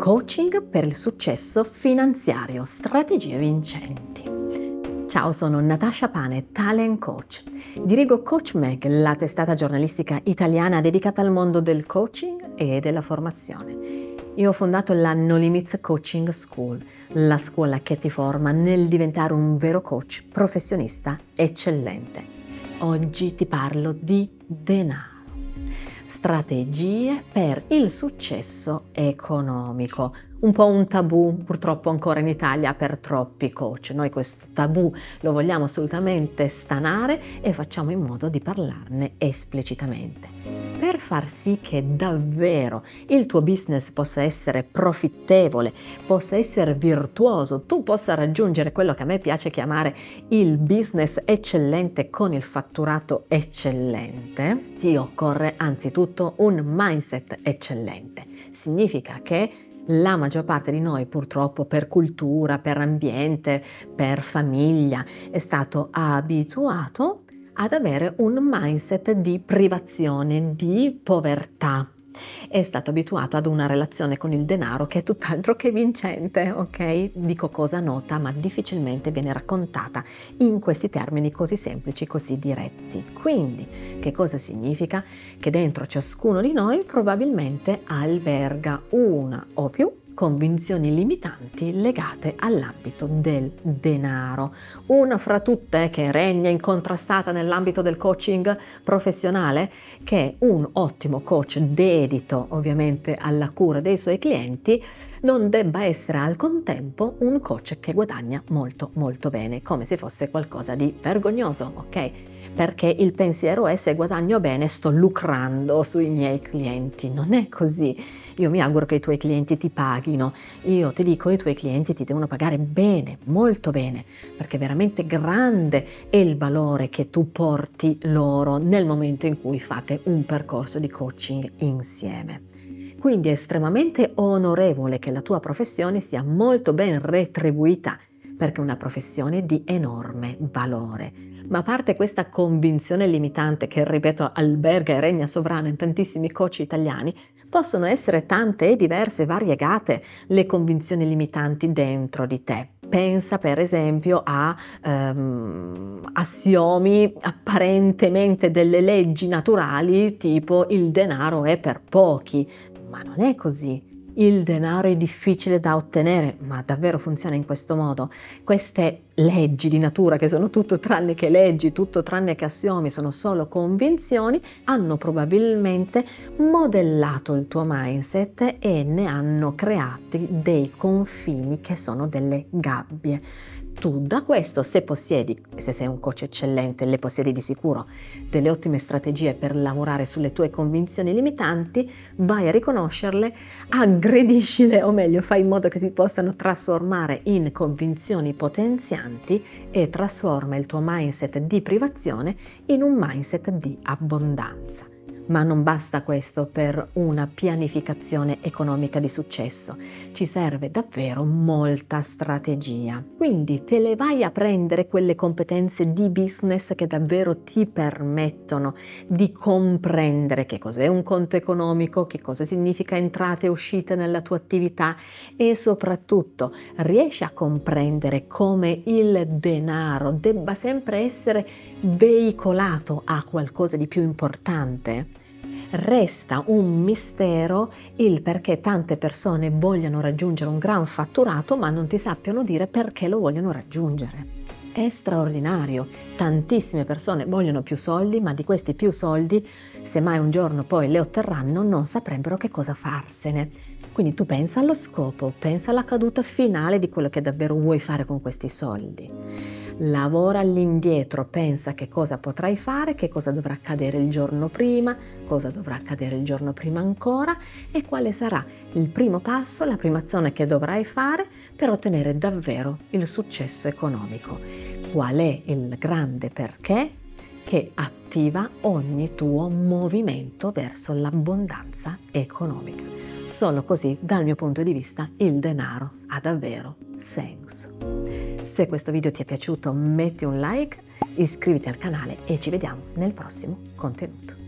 Coaching per il successo finanziario, strategie vincenti. Ciao, sono Natasha Pane, talent coach. Dirigo Coach Mag, la testata giornalistica italiana dedicata al mondo del coaching e della formazione. Io ho fondato la No Limits Coaching School, la scuola che ti forma nel diventare un vero coach professionista eccellente. Oggi ti parlo di denaro strategie per il successo economico. Un po' un tabù purtroppo ancora in Italia per troppi coach. Noi questo tabù lo vogliamo assolutamente stanare e facciamo in modo di parlarne esplicitamente per far sì che davvero il tuo business possa essere profittevole, possa essere virtuoso, tu possa raggiungere quello che a me piace chiamare il business eccellente con il fatturato eccellente, ti occorre anzitutto un mindset eccellente. Significa che la maggior parte di noi purtroppo per cultura, per ambiente, per famiglia è stato abituato ad avere un mindset di privazione, di povertà. È stato abituato ad una relazione con il denaro che è tutt'altro che vincente, ok? Dico cosa nota, ma difficilmente viene raccontata in questi termini così semplici, così diretti. Quindi, che cosa significa? Che dentro ciascuno di noi probabilmente alberga una o più convinzioni limitanti legate all'ambito del denaro. Una fra tutte che regna incontrastata nell'ambito del coaching professionale, che un ottimo coach dedito ovviamente alla cura dei suoi clienti non debba essere al contempo un coach che guadagna molto molto bene, come se fosse qualcosa di vergognoso, ok? Perché il pensiero è se guadagno bene sto lucrando sui miei clienti. Non è così. Io mi auguro che i tuoi clienti ti paghino. Io ti dico, i tuoi clienti ti devono pagare bene, molto bene, perché veramente grande è il valore che tu porti loro nel momento in cui fate un percorso di coaching insieme. Quindi è estremamente onorevole che la tua professione sia molto ben retribuita, perché è una professione di enorme valore. Ma a parte questa convinzione limitante che, ripeto, alberga e regna sovrana in tantissimi coach italiani, possono essere tante e diverse, variegate le convinzioni limitanti dentro di te. Pensa per esempio a um, assiomi apparentemente delle leggi naturali tipo il denaro è per pochi, ma non è così. Il denaro è difficile da ottenere, ma davvero funziona in questo modo. Queste leggi di natura, che sono tutto tranne che leggi, tutto tranne che assiomi, sono solo convinzioni, hanno probabilmente modellato il tuo mindset e ne hanno creati dei confini che sono delle gabbie tu da questo, se possiedi, se sei un coach eccellente, le possiedi di sicuro, delle ottime strategie per lavorare sulle tue convinzioni limitanti, vai a riconoscerle, aggrediscile o meglio fai in modo che si possano trasformare in convinzioni potenzianti e trasforma il tuo mindset di privazione in un mindset di abbondanza. Ma non basta questo per una pianificazione economica di successo, ci serve davvero molta strategia. Quindi te le vai a prendere quelle competenze di business che davvero ti permettono di comprendere che cos'è un conto economico, che cosa significa entrate e uscite nella tua attività e soprattutto riesci a comprendere come il denaro debba sempre essere veicolato a qualcosa di più importante resta un mistero il perché tante persone vogliano raggiungere un gran fatturato ma non ti sappiano dire perché lo vogliono raggiungere. È straordinario, tantissime persone vogliono più soldi, ma di questi più soldi, se mai un giorno poi le otterranno, non saprebbero che cosa farsene. Quindi tu pensa allo scopo, pensa alla caduta finale di quello che davvero vuoi fare con questi soldi lavora all'indietro, pensa che cosa potrai fare, che cosa dovrà accadere il giorno prima, cosa dovrà accadere il giorno prima ancora e quale sarà il primo passo, la prima azione che dovrai fare per ottenere davvero il successo economico. Qual è il grande perché che attiva ogni tuo movimento verso l'abbondanza economica. Solo così, dal mio punto di vista, il denaro ha davvero senso. Se questo video ti è piaciuto metti un like, iscriviti al canale e ci vediamo nel prossimo contenuto.